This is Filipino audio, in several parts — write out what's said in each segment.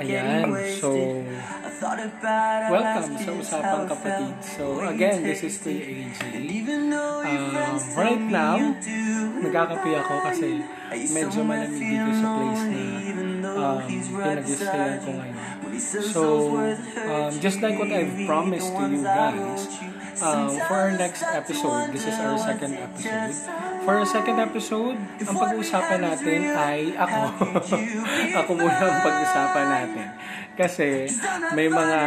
Ayan, so welcome sa Usapang Kapatid. So again, this is Kuya AJ. Um, right now, nagkakapi ako kasi medyo malamig dito sa place na um, pinag-stayan ko ngayon. So, um, just like what I've promised to you guys, um, for our next episode, this is our second episode, For our second episode, ang pag-uusapan natin ay ako. ako muna ang pag-uusapan natin. Kasi may mga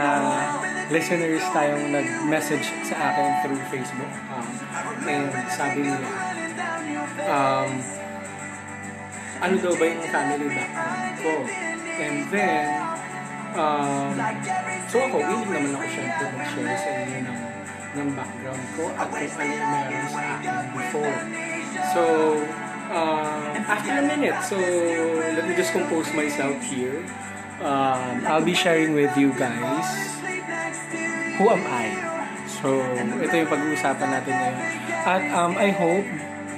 listeners tayong nag-message sa akin through Facebook. Um, and sabi nila, um, ano daw ba yung family background ko? And then, um, so ako, willing naman ako syempre mag-share sa inyo ng, ng background ko at kung ano yung meron sa akin before. So, uh, after a minute, so let me just compose myself here. Um, I'll be sharing with you guys who am I. So, ito yung pag-uusapan natin ngayon. At um, I hope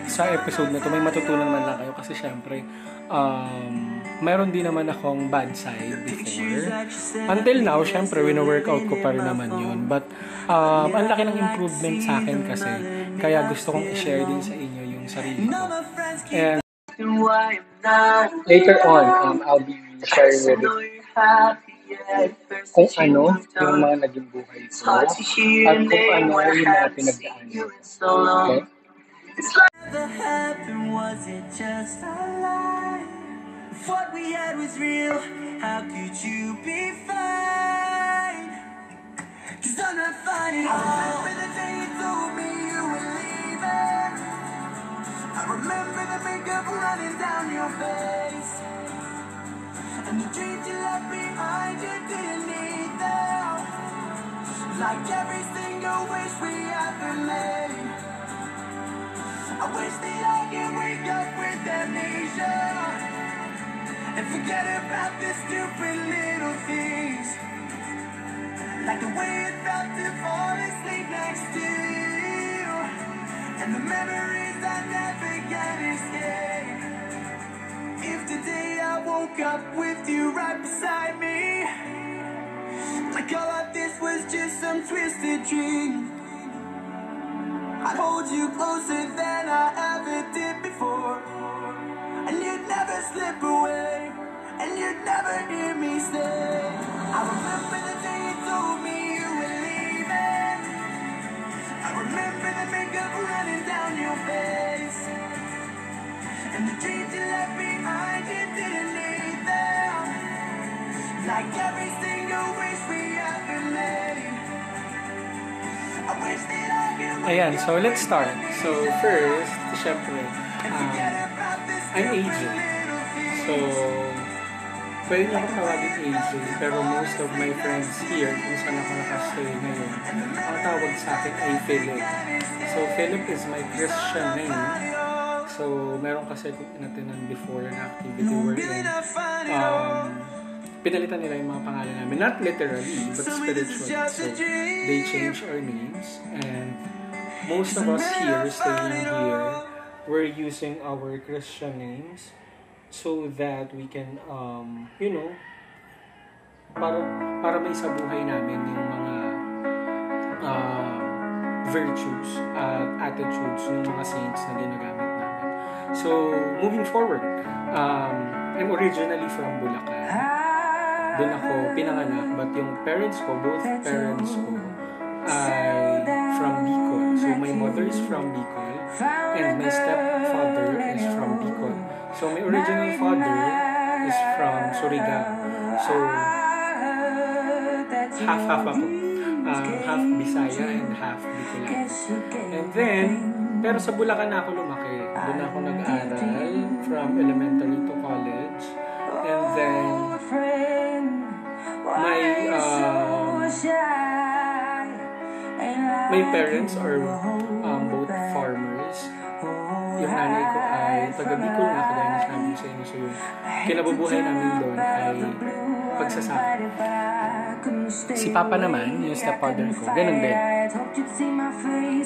sa episode na to may matutunan man lang kayo kasi syempre um, mayroon din naman akong bad side before. Until now, syempre, wino-workout ko pa rin naman yun. But, um, ang laki ng improvement sa akin kasi. Kaya gusto kong i-share din sa inyo yung sarili ko. And later on, um, I'll be sharing with you kung ano yung mga naging buhay ko at kung ano yung mga pinagdaanan. Okay? Never happened, was it just a lie? If what we had was real, how could you be fine? Cause I'm not fine at all. I remember the day you told me you were leaving. I remember the makeup running down your face. And the dreams you left behind, you didn't need them. Like every single wish we ever made. I wish that I could wake up with amnesia and forget about the stupid little things. Like the way it felt to fall asleep next to you, and the memories I never can escape. If today I woke up with you right beside me, like all of this was just some twisted dream. I'd hold you closer than I ever did before. And you'd never slip away, and you'd never hear me say. I remember the day you told me you were leaving. I remember the makeup running down your face. And the dreams you left behind, you didn't need them. Like every single wish we ever made. I wish that I Ayan, so let's start. So first, syempre, um, I'm AJ. So, pwede niyo akong tawagin AJ, pero most of my friends here, kung saan ako nakastay ngayon, ang tawag sa akin ay Philip. So, Philip is my Christian name. So, meron kasi natinan before na activity wherein um, pinalitan nila yung mga pangalan namin. Not literally, but spiritually. So, they changed our names. And most of us here, staying here, we're using our Christian names so that we can, um, you know, para, para may sa buhay namin yung mga uh, virtues at attitudes ng mga saints na ginagamit namin. So, moving forward, um, I'm originally from Bulacan doon ako pinanganak. But yung parents ko, both parents ko, ay from Bicol. So my mother is from Bicol and my stepfather is from Bicol. So my original father is from Surigao. So half-half ako. Um, half Bisaya and half Bicolano. And then, pero sa Bulacan na ako lumaki. Doon ako nag-aral from elementary to college. And then, my um, my parents are um, both farmers. Yung nanay ko ay taga Bicol na kagaya na sabi sa inyo. So yung kinabubuhay namin doon ay pagsasaka. Si Papa naman, yung stepfather ko, ganun din.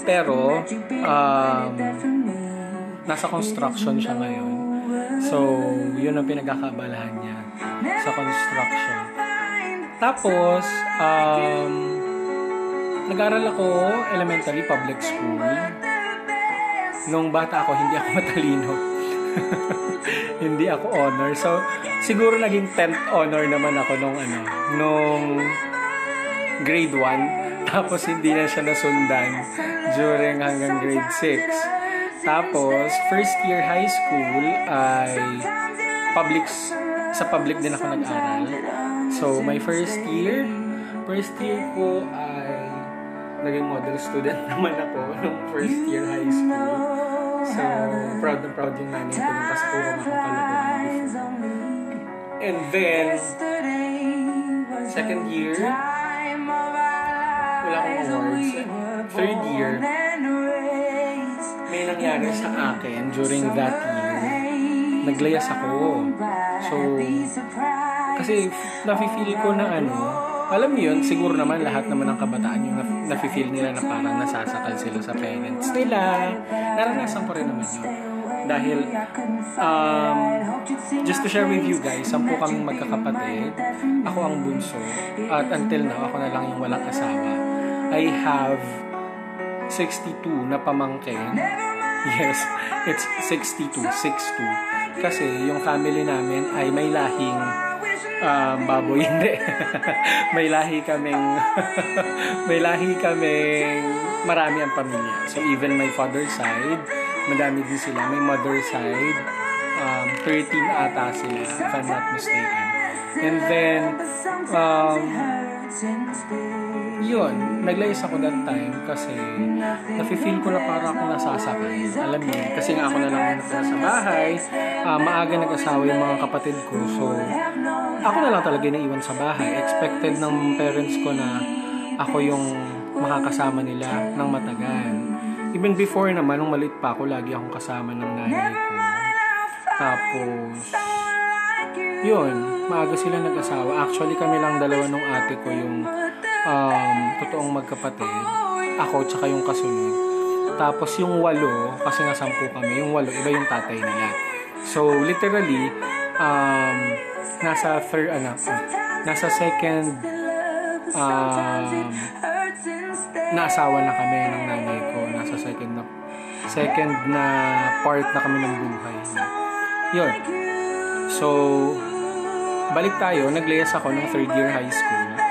Pero, um, nasa construction siya ngayon. So, yun ang pinagkakabalahan niya sa construction. Tapos, um, nag-aral ako elementary public school. Nung bata ako, hindi ako matalino. hindi ako honor. So, siguro naging 10th honor naman ako nung ano, nung grade 1. Tapos, hindi na siya nasundan during hanggang grade 6. Tapos, first year high school ay public, sa public din ako nag-aral. So, my first year, first year ko ay naging model student naman ako nung first year high school. So, proud na proud yung nanay ko nung kasi puro kalukuhan before. And then, second year, wala akong awards. Third year, may nangyari sa akin during that year. Naglayas ako. So, kasi nafe-feel ko na ano, alam niyo yun, siguro naman lahat naman ng kabataan yung nafe-feel nila na parang nasasakal sila sa parents nila. Naranasan ko rin naman yun. Dahil, um, just to share with you guys, sampu kaming magkakapatid. Ako ang bunso. At until now, ako na lang yung walang asawa. I have 62 na pamangkin. Yes, it's 62, 62. Kasi yung family namin ay may lahing um, baboy, hindi. may lahi kaming, may lahi kaming marami ang pamilya. So even my father's side, madami din sila. My mother's side, um, 13 ata sila, if I'm not mistaken. And then, um, yun, naglayas ako that time kasi nafe-feel ko na parang ako nasasakay. Alam niyo, kasi nga ako na lang natira sa bahay, uh, maaga nag-asawa yung mga kapatid ko. So, ako na lang talaga naiwan sa bahay. Expected ng parents ko na ako yung makakasama nila ng matagal. Even before naman, nung maliit pa ako, lagi akong kasama ng nanay ko. Tapos, yun, maaga sila nag-asawa. Actually, kami lang dalawa nung ate ko yung um, totoong magkapatid. Ako, tsaka yung kasunod. Tapos yung walo, kasi nga sampu kami, yung walo, iba yung tatay nila. So, literally, um, nasa third, ano, nasa second, um, naasawa na kami ng nanay ko. Nasa second na, second na part na kami ng buhay. Yun. So, balik tayo, naglayas ako ng third year high school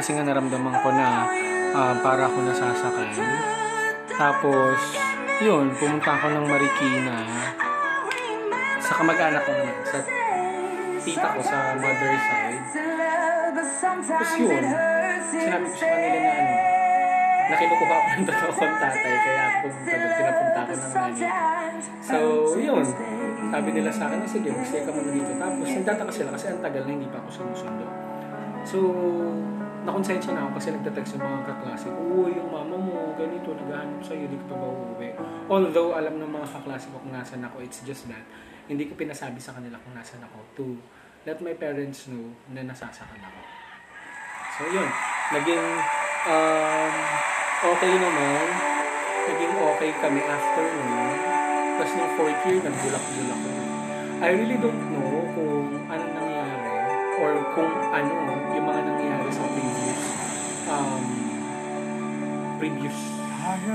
kasi nga naramdaman ko na uh, para ako nasasakal. Tapos, yun, pumunta ako ng Marikina sa kamag-anak ko naman, sa tita ko sa mother side. Tapos yun, sinabi ko sa kanila na ano, na kinukuha ko ng totoo kong tatay, kaya ako pumunta doon, pinapunta ko ng nanay. So, yun, sabi nila sa akin, sige, mag-stay ka muna dito. Tapos, nagtataka sila kasi ang tagal na hindi pa ako sumusundo. So, nakonsensya na ako kasi nagtatext yung mga kaklase ko, uy, yung mama mo, ganito, naghahanap sa'yo, di ka pa ba uuwi? Although, alam ng mga kaklase ko kung nasan ako, it's just that, hindi ko pinasabi sa kanila kung nasan ako to let my parents know na nasasakal ako. So, yun. Naging, um, okay naman. Naging okay kami after nun. Tapos nung fourth year, nagbulak-bulak ko. I really don't know kung ano nangyari or kung ano yung mga nangyari sa um, previous. Half,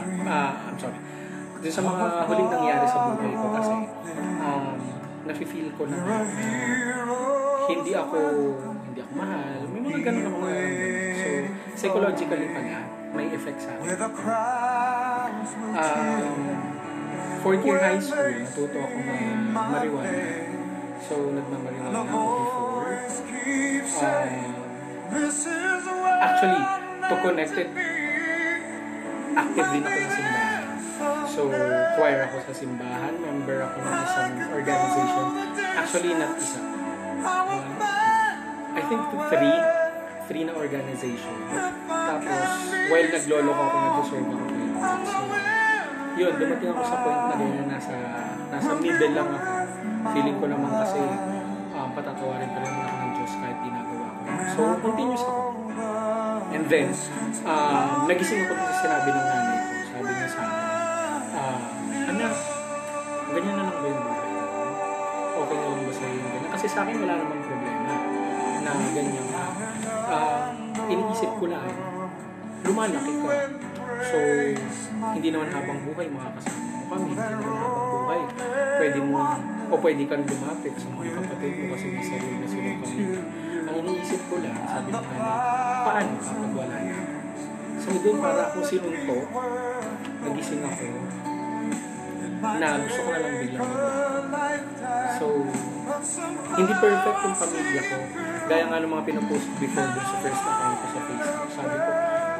uh, I'm sorry. Dun sa mga huling nangyari sa buhay ko kasi um, nafe-feel ko na hindi ako hindi ako mahal. May mga ganun ako so psychologically pala may effect sa akin. Um, fourth year high school natuto ako na marijuana. So nagmamarijuana ako before. Um, actually to connect it active din ako sa simbahan So, choir ako sa simbahan. Member ako ng isang organization. Actually, not isa. Uh, I think three. Three na organization. Tapos, while naglolo ko ako, nag-serve ako So, yun, dumating ako sa point na ganyan, nasa, nasa middle lang ako. Feeling ko naman kasi um, patatawarin pa rin ako ng Diyos kahit ginagawa ko. So, continuous ako. And then, uh, nagising ako sa sinabi ng nanay ko. Sabi niya sa akin, uh, anak, ganyan na lang ba yung buhay mo? Okay na lang ba sa'yo yung ganyan? Kasi sa akin wala namang problema na ganyan. Uh, iniisip ko lang, lumalaki ka. So, hindi naman habang buhay makakasama mo kami. Hindi naman habang buhay. Pwede mo, o pwede kang lumapit sa mga kapatid mo kasi may na silang kami. Ang iniisip ko lang, sabi ko na, paano kapag wala na? So, doon para ako sinunto, nagising ako, na gusto ko na lang biglang So, hindi perfect yung pamilya ko. Gaya nga ng mga pinapost before dun sa first account ko sa Facebook. Sabi ko,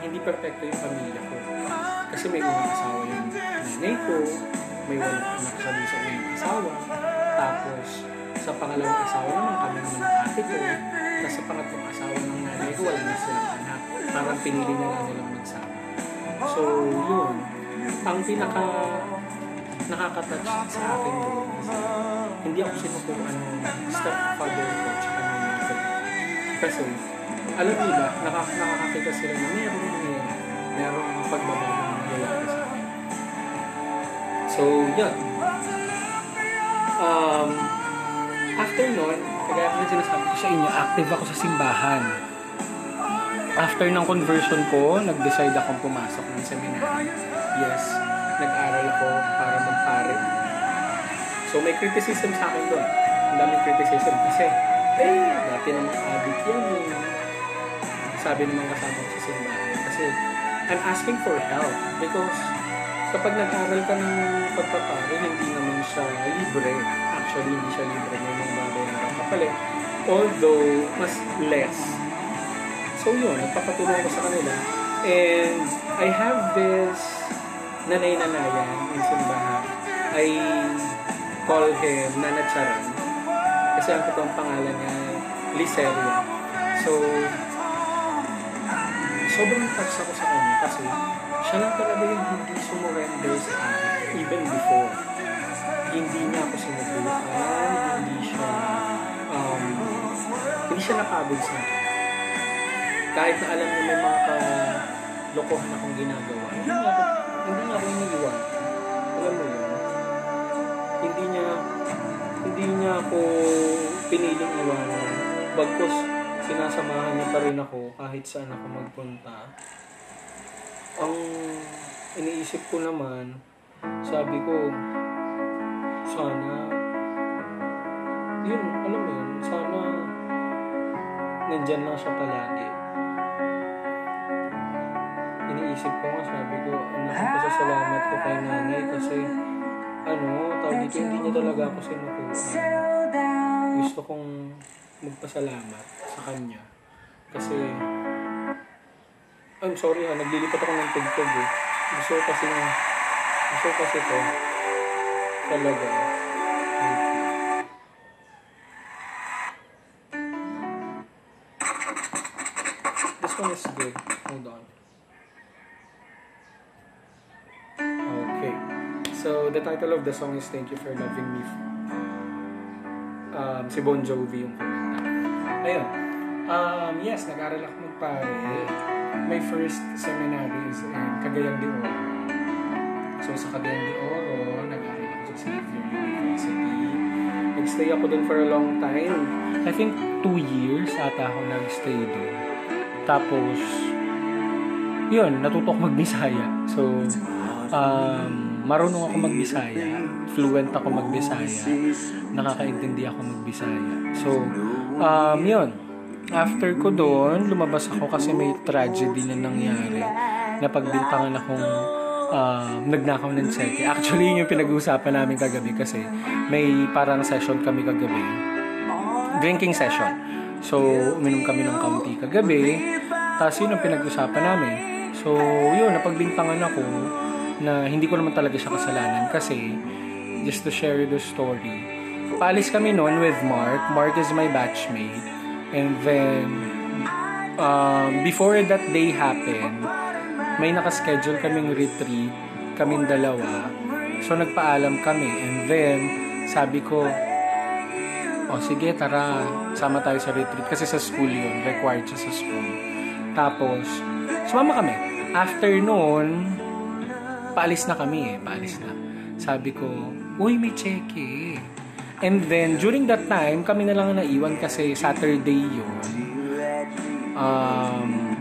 hindi perfecto yung pamilya ko. Kasi may unang asawa yung nanay ko, may walang anak sa sa unang asawa. Tapos, sa pangalawang asawa naman kami naman ng ate ko. Tapos sa pangatlong asawa ng nanay ko, wala na silang anak. Parang pinili na lang nilang magsama. So, yun. Ang pinaka nakaka-touch sa akin doon hindi ako sinukuhan ng stepfather ko tsaka ng mother Kasi, alam nila, nakak nakakakita sila na mayroong nangyayari. Mayroong pagbabago ng nangyayari sa akin. So, yun. Um, after nun, kagaya ko sinasabi ko sa inyo, active ako sa simbahan. After ng conversion ko, nag-decide akong pumasok ng seminary. Yes, nag-aral ako para magpare. So may criticism sa akin doon. Ang daming criticism kasi, eh, dati nang addict yan eh. Sabi naman kasama ko sa simbahan. Kasi, I'm asking for help because kapag nag-aral ka ng pagpapare, hindi naman siya libre. Actually, hindi siya libre. May mga bagay na kapalit. Although, mas less. So yun, nagpapatulong ko sa kanila. And I have this nanay-nanayan in simbahan. I call him Nana Charan. Kasi ang totoong pangalan niya, Licelia. So, sobrang touch ako sa kanya kasi siya lang talaga yung hindi sumurrender sa akin even before. Hindi niya ako sinubukan, hindi siya um, hindi siya nakabog sa akin. Kahit na alam niya may mga kalokohan akong ginagawa, hindi niya ako, hindi niya ako. Alam mo yun? Hindi niya hindi niya ako piniling iwanan. Bagkos sinasamahan niya pa rin ako kahit saan ako magpunta. Ang iniisip ko naman, sabi ko, sana, yun, alam mo yun, sana nandyan lang siya palagi. Iniisip ko nga, sabi ko, ang laking pasasalamat ko kay nanay kasi, ano, tawag dito, hindi niya talaga ako sinukuhan. Gusto kong magpasalamat sa kanya. Kasi, I'm sorry ha, naglilipat ako ng tugtog eh. Gusto ko kasi, gusto ko kasi to, talaga. This one is good. Hold on. Okay. So, the title of the song is Thank You for Loving Me. Um, si Bon Jovi yung kumanta. Ayun. Um, yes, nag-aral ako magpare. My first seminary is in Cagayan de Oro. So, sa Cagayan de Oro, nag-aral ako sa Xavier University. Nag-stay ako dun for a long time. I think two years ata ako nag-stay dun. Tapos, yun, natuto ako mag-Bisaya. So, um, marunong ako mag-Bisaya. Fluent ako mag-Bisaya. Nakakaintindi ako mag-Bisaya. So, um, yun. After ko doon, lumabas ako kasi may tragedy na nangyari. Napagbintangan akong uh, nagnakaw ng cheque. Actually, yun yung pinag-uusapan namin kagabi kasi may parang session kami kagabi. Drinking session. So, uminom kami ng kaunti kagabi. Tapos yun ang pinag-usapan namin. So, yun, napagbintangan ako na hindi ko naman talaga siya kasalanan kasi just to share the story. Paalis kami noon with Mark. Mark is my batchmate. And then, um, before that day happened, may nakaschedule kaming retreat, kaming dalawa. So, nagpaalam kami. And then, sabi ko, o sige, tara, sama tayo sa retreat. Kasi sa school yun, required siya sa school. Tapos, sumama kami. After noon, paalis na kami eh, paalis na. sabi ko, uy, may cheque. And then, during that time, kami na lang naiwan kasi Saturday yun. Um,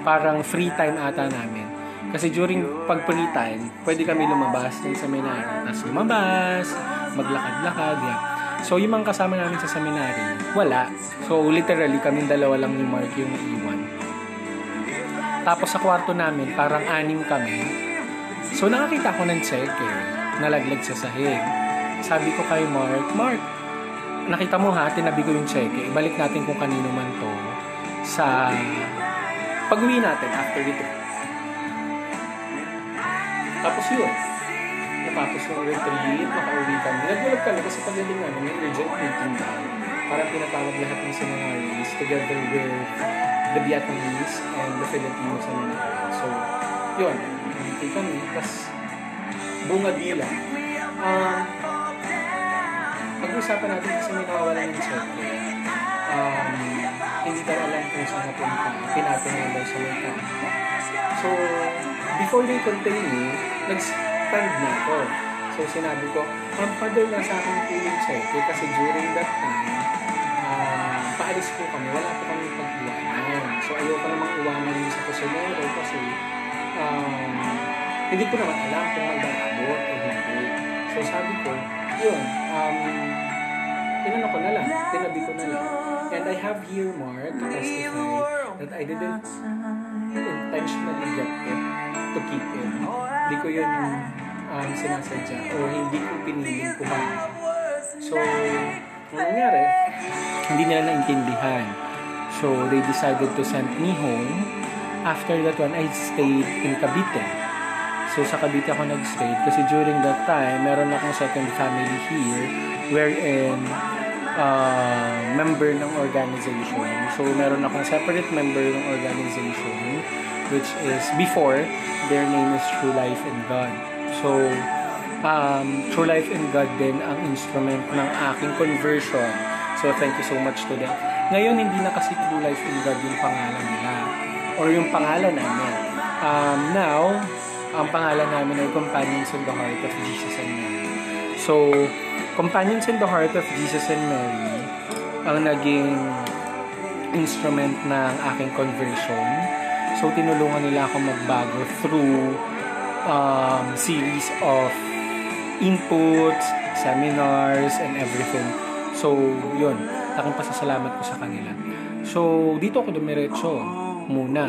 parang free time ata namin. Kasi during pag free time, pwede kami lumabas ng seminary. Tapos lumabas, maglakad-lakad, yeah. So, yung mga kasama namin sa seminary, wala. So, literally, kami dalawa lang ni Mark yung naiwan. Tapos sa kwarto namin, parang anim kami. So, nakakita ko ng cheque, nalaglag sa sahig. Sabi ko kay Mark, Mark, nakita mo ha, tinabi ko yung cheque. Ibalik natin kung kanino man to sa pag-uwi natin after ito. Tapos yun, natapos ng retreat, makauwi kami. Nagulat kami kasi pagdating namin, may urgent meeting daw. Parang pinatawag lahat ng seminaries together with the Vietnamese and the Filipino seminary. So, yun, meeting kami. Tapos, bunga dila. Um, pag-usapan natin kasi may nawawala ng check. Um, hindi daw alam kung saan napunta. Pinapin daw sa lupa. So, before they continue, nag-stand na ako. So, sinabi ko, ang padal na sa akin po yung cheque kasi during that time, uh, paalis po kami, wala po kami pag-iwanan. So, ayoko namang iwanan yung sa kusinero kasi um, hindi ko naman alam kung mag-aabot o hindi. So, sabi ko, yun, um, tinanong ko na lang, tinabi ko na lang. And I have here, Mark, to testify that I didn't intentionally get it to keep it. Hindi ko yun um, sinasadya o hindi ko piniling kumain. So, ano nangyari? Hindi nila naintindihan. So, they decided to send me home. After that one, I stayed in Cavite. So, sa Cavite ako nag-stay kasi during that time, meron akong second family here wherein uh, member ng organization. So, meron akong separate member ng organization which is before, their name is True Life in God. So, um, True Life in God din ang instrument ng aking conversion. So, thank you so much to them. Ngayon, hindi na kasi True Life in God yung pangalan nila or yung pangalan namin. Um, now, ang pangalan namin ay Companions in the Heart of Jesus and Mary. So, Companions in the Heart of Jesus and Mary ang naging instrument ng aking conversion. So, tinulungan nila ako magbago through um, series of inputs, seminars, and everything. So, yun. Aking pasasalamat ko sa kanila. So, dito ako dumiretso muna.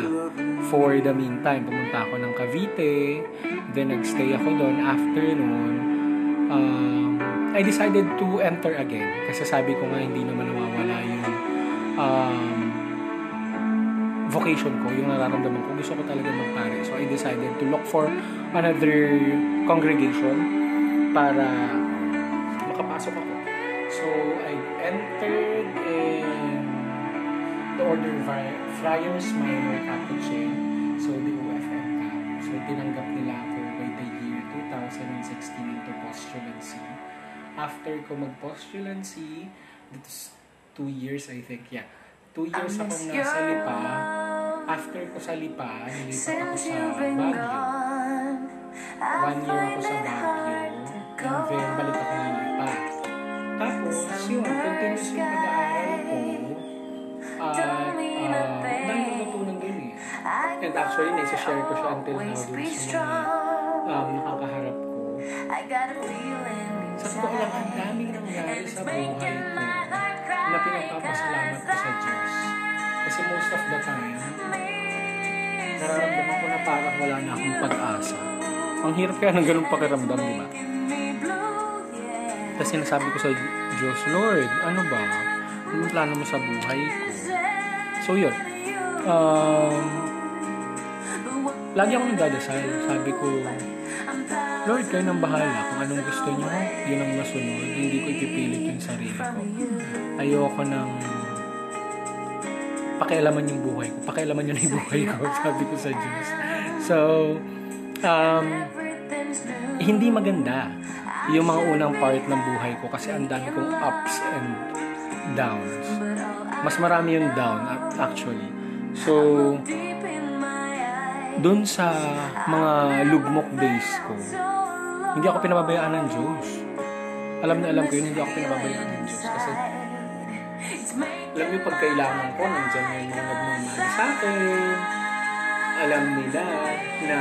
For the meantime, pumunta ako ng Cavite. Then, nagstay ako doon. After noon, um, I decided to enter again. Kasi sabi ko nga, hindi naman nawawala yung um, vocation ko, yung nararamdaman ko. Gusto ko talaga magpare. So, I decided to look for another congregation para Friars Minor Capuchin. So, the OFM Cap. So, tinanggap nila ako by the year 2016 into postulancy. After ko mag-postulancy, dito two years, I think, yeah. Two years akong nasa Lipa. After ko sa Lipa, nilipat ako sa Baguio. One year ako sa Baguio. And then, balik ako ng Lipa. Tapos, yun, continuous yung pag-aaral ko. Uh, And actually, naisa-share ko siya until now dun sa mga um, nakakaharap ko. Sa totoo lang, ang daming nangyari sa buhay ko na pinagpapasalamat ko sa Diyos. Kasi most of the time, nararamdaman ko na parang wala na akong pag-asa. Ang hirap kaya ng ganung pakiramdam, di ba? Tapos sinasabi ko sa Diyos, Lord, ano ba? Anong plano mo sa buhay ko? So, yun. Um, lagi akong nagdadasal. Sabi ko, Lord, kayo nang bahala. Kung anong gusto niyo, yun ang masunod. Hindi ko ipipilit yung sarili ko. Ayoko nang pakialaman yung buhay ko. Pakialaman nyo na yung buhay ko, sabi ko sa Diyos. So, um, hindi maganda yung mga unang part ng buhay ko kasi ang dami kong ups and downs. Mas marami yung down, actually. So, dun sa mga lugmok days ko, hindi ako pinababayaan ng Diyos. Alam na alam ko yun, hindi ako pinababayaan ng Diyos. Kasi, alam niyo, pag kailangan ko, nandyan yung mga nagmamahal sa akin. Alam nila na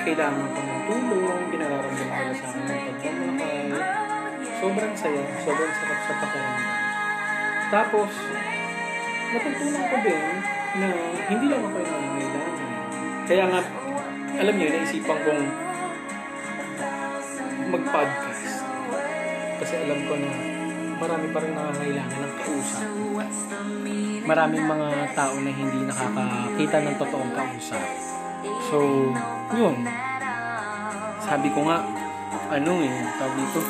kailangan ko ng tulong, ginararamdaman nila sa akin ng pagmamahal. Sobrang saya, sobrang sarap sa pakiramdam. Tapos, natutunan ko din na hindi lang ako yung nangangailangan. Kaya nga, alam niyo, naisipan kong mag-podcast. Kasi alam ko na marami pa rin nangangailangan ng kausap. Maraming mga tao na hindi nakakakita ng totoong kausap. So, yun. Sabi ko nga, ano eh, tawag dito,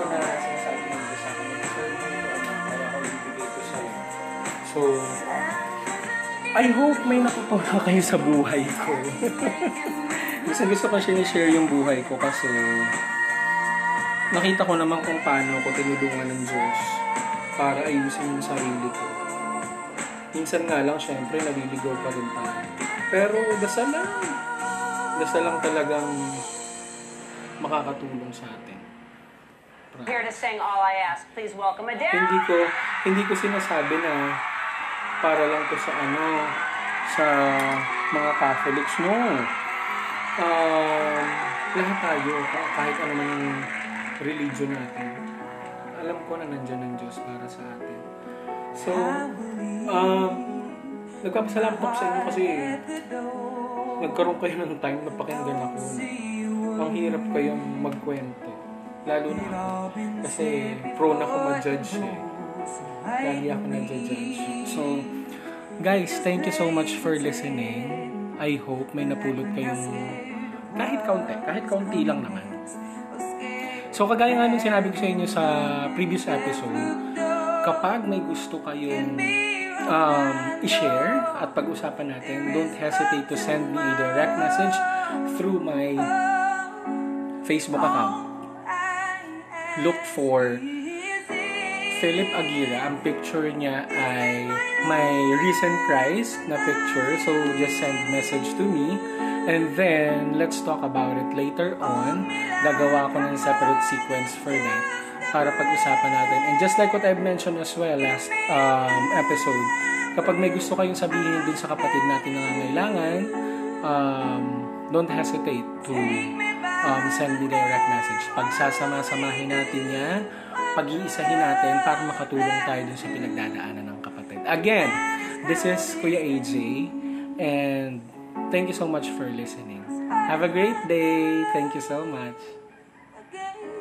ko na sinasabi ng Diyos sa akin. So, kaya ako ibigay ko sa'yo. So, I hope may natutunan kayo sa buhay ko. gusto gusto ko sinishare yung buhay ko kasi nakita ko naman kung paano ko tinulungan ng Diyos para ayusin yung sarili ko. Minsan nga lang, syempre, naliligaw pa rin tayo. Pero dasal lang. Dasal lang talagang makakatulong sa atin. Here to sing All I Ask. Please welcome Adele. hindi ko hindi ko sinasabi na para lang to sa ano sa mga Catholics no um, lahat tayo ka- kahit ano man yung religion natin alam ko na nandyan ang Diyos para sa atin so um, nagpapasalamat ako sa inyo kasi nagkaroon kayo ng time na pakinggan ako ang hirap kayong magkwento lalo na kasi prone ako mag-judge eh. Lagi ako nag-judge so guys thank you so much for listening. I hope may napulot kayong kahit kaunti kahit kaunti lang naman. So kagaya nga nung sinabi ko sa inyo sa previous episode kapag may gusto kayong um, i-share at pag-usapan natin don't hesitate to send me a direct message through my Facebook account look for Philip Aguila. Ang picture niya ay my recent prize na picture. So, just send message to me. And then, let's talk about it later on. Gagawa ko ng separate sequence for that para pag-usapan natin. And just like what I've mentioned as well last um, episode, kapag may gusto kayong sabihin din sa kapatid natin na nangangailangan, um, don't hesitate to um, send me direct message. Pagsasama-samahin natin yan, pag-iisahin natin para makatulong tayo dun sa pinagdadaanan ng kapatid. Again, this is Kuya AJ and thank you so much for listening. Have a great day. Thank you so much.